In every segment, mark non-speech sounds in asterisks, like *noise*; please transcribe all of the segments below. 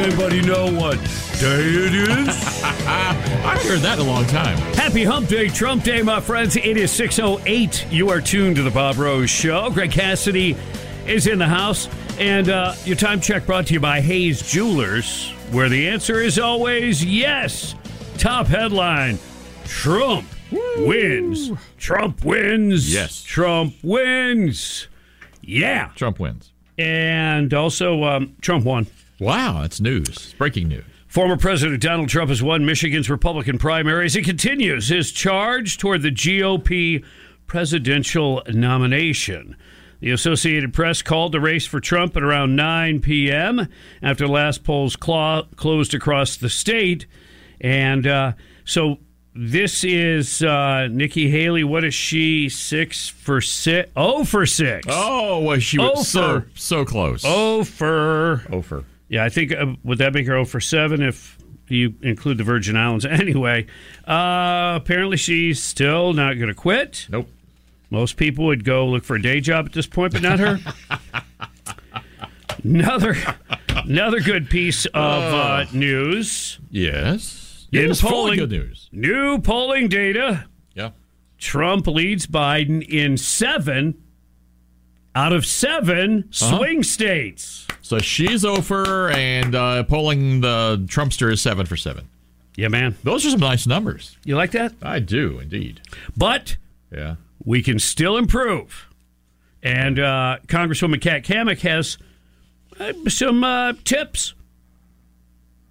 Anybody know what day it is? *laughs* I've heard that in a long time. Happy Hump Day, Trump Day, my friends. It is 6.08. You are tuned to the Bob Rose Show. Greg Cassidy is in the house. And uh, your time check brought to you by Hayes Jewelers, where the answer is always yes. Top headline Trump wins. Trump wins. Yes. Trump wins. Yeah. Trump wins. And also, um, Trump won. Wow, that's news. It's Breaking news. Former President Donald Trump has won Michigan's Republican primaries. He continues his charge toward the GOP presidential nomination. The Associated Press called the race for Trump at around 9 p.m. after last polls clo- closed across the state. And uh, so this is uh, Nikki Haley. What is she? Six for six? Oh, for six. Oh, well, she was Oh, so, so close. Oh, for. Oh, for. Yeah, I think uh, would that make her 0 for seven if you include the Virgin Islands? *laughs* Anyway, uh, apparently she's still not going to quit. Nope. Most people would go look for a day job at this point, but not her. *laughs* another, another good piece of uh, news. Yes. In Yes, polling- good news. New polling data: Yeah. Trump leads Biden in seven out of 7 Uh-huh. swing states. So she's over, and uh, polling the Trumpster is seven for seven. Yeah, man, Those are some nice numbers. you like that? I do, indeed. But Yeah. we can still improve. And uh, Congresswoman Kat Cammack has uh, some uh, tips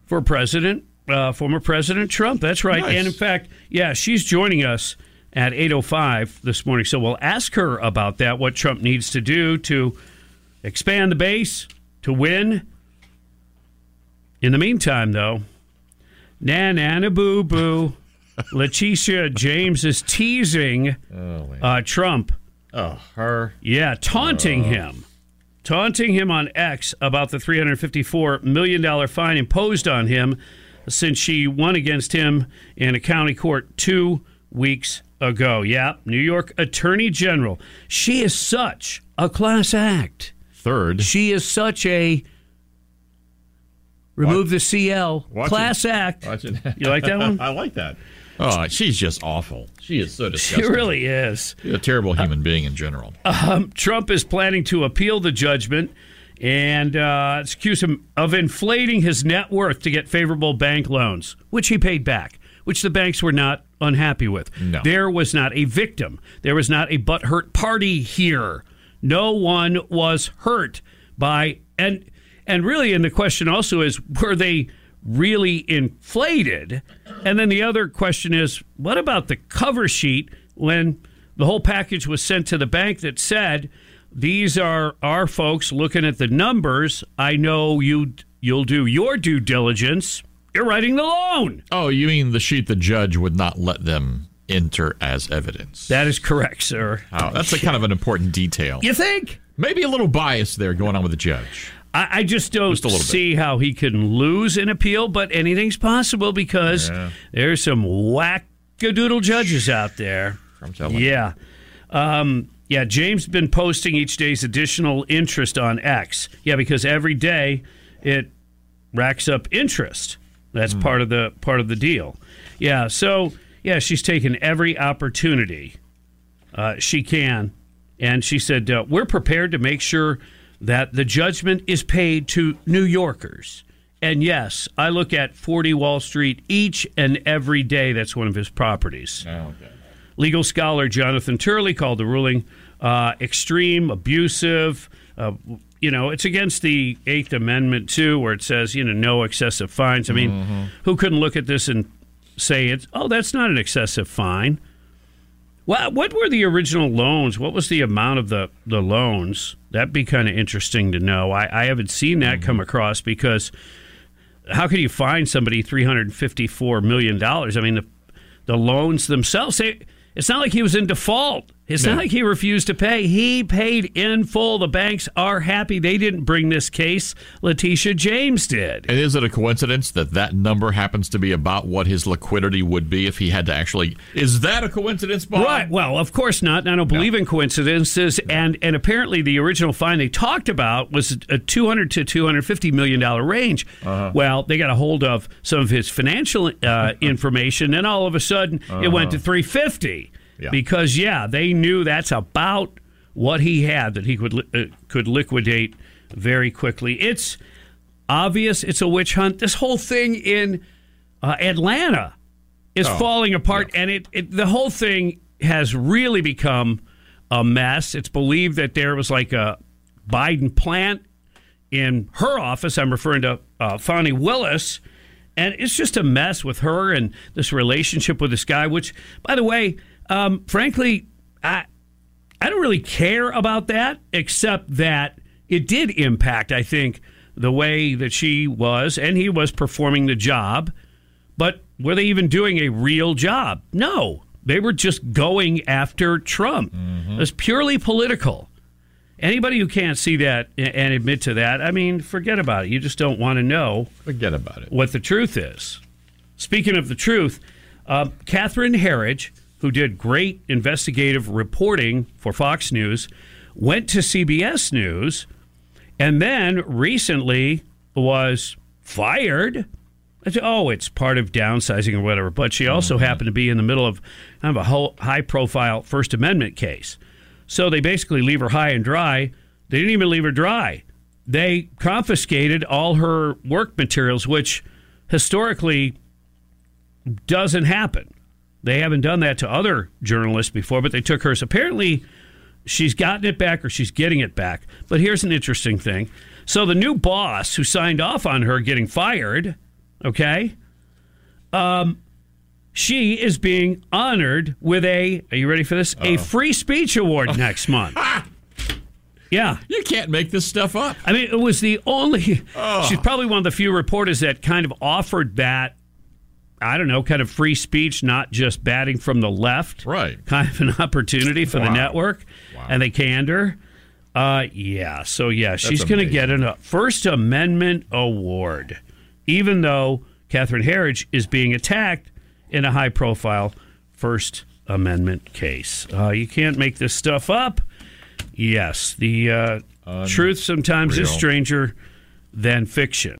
for President, uh, former President Trump. That's right. Nice. And in fact, yeah, she's joining us at 8.05 this morning. So we'll ask her about that, what Trump needs to do to expand the base, to win. In the meantime, though, na na na boo boo. Letitia James is teasing uh, Trump. Oh, her. Yeah, taunting him. Taunting him on X about the $354 million fine imposed on him since she won against him in a county court two weeks ago. Yeah, New York Attorney General. She is such a class act. Third. She is such a remove the CL Watch class it. act. Watch it. You like that one? *laughs* I like that. Oh, she's just awful. She is so disgusting. She really is. She's a terrible human being in general. Trump is planning to appeal the judgment and uh, it's accused him of inflating his net worth to get favorable bank loans, which he paid back, which the banks were not unhappy with. No. There was not a victim. There was not a butthurt party here. No one was hurt by and and really and the question also is were they really inflated? And then the other question is what about the cover sheet when the whole package was sent to the bank that said these are our folks looking at the numbers. I know you you'll do your due diligence. You're writing the loan. Oh, you mean the sheet the judge would not let them enter as evidence? That is correct, sir. Oh, that's a kind of an important detail. You think? Maybe a little bias there going on with the judge. I, I just don't Just bit. see how he can lose an appeal, but anything's possible because Yeah. there's some wackadoodle judges out there. I'm telling you. Yeah. Um, yeah, James been posting each day's additional interest on X. Yeah, because every day it racks up interest. That's Hmm. part of the part of the deal. Yeah, so yeah, she's taken every opportunity uh, she can, and she said uh, we're prepared to make sure that the judgment is paid to New Yorkers. And yes, I look at 40 Wall Street each and every day. That's one of his properties. Oh, okay. Legal scholar Jonathan Turley called the ruling uh, extreme, abusive. Uh, you know, it's against the Eighth Amendment too, where it says you know no excessive fines. I mean, who couldn't look at this and say it's oh that's not an excessive fine? What what were the original loans? What was the amount of the the loans? That'd be kind of interesting to know. I, I haven't seen that mm-hmm. come across because how could you find somebody three hundred fifty four million dollars? I mean the the loans themselves. They, it's not like he was in default. It's No. not like he refused to pay. He paid in full. The banks are happy they didn't bring this case. Letitia James did. And is it a coincidence that that number happens to be about what his liquidity would be if he had to actually? Is that a coincidence, Bob? Right. Well, of course not. And I don't believe in coincidences. And and apparently the original fine they talked about was a 200 to 250 million dollar range. Uh-huh. Well, they got a hold of some of his financial uh, *laughs* information, and all of a sudden it went to 350. Uh-huh. Yeah. Because yeah, they knew that's about what he had that he could uh, could liquidate very quickly. It's obvious. It's a witch hunt. This whole thing in uh, Atlanta is Oh, falling apart, and it, it the whole thing has really become a mess. It's believed that there was like a Biden plant in her office. I'm referring to uh, Fani Willis, and it's just a mess with her and this relationship with this guy. Which, by the way, um, frankly, I I don't really care about that, except that it did impact. I think the way that she was and he was performing the job. But were they even doing a real job? No. They were just going after Trump. It was purely political. Anybody who can't see that and admit to that, I mean, forget about it. You just don't want to know Forget about it. what the truth is. Speaking of the truth, uh, Catherine Herridge, who did great investigative reporting for Fox News, went to CBS News and then recently was fired. Said, Oh, it's part of downsizing or whatever. But she also mm-hmm. happened to be in the middle of kind of a high profile First Amendment case. So they basically leave her high and dry. They didn't even leave her dry. They confiscated all her work materials, which historically doesn't happen. They haven't done that to other journalists before, but they took hers. Apparently, she's gotten it back or she's getting it back. But here's an interesting thing. So the new boss who signed off on her getting fired, okay? Um she is being honored with a are you ready for this? A free speech award *laughs* next month. Yeah. You can't make this stuff up. I mean, it was the only. She's probably one of the few reporters that kind of offered that. I don't know, kind of free speech, not just batting from the left. Right. Kind of an opportunity for the network, Wow. and they canned her. Uh, yeah. So yeah, she's going to get a First Amendment award, even though Catherine Herridge is being attacked in a high-profile First Amendment case. Uh, you can't make this stuff up. Yes, the uh, truth sometimes is stranger than fiction.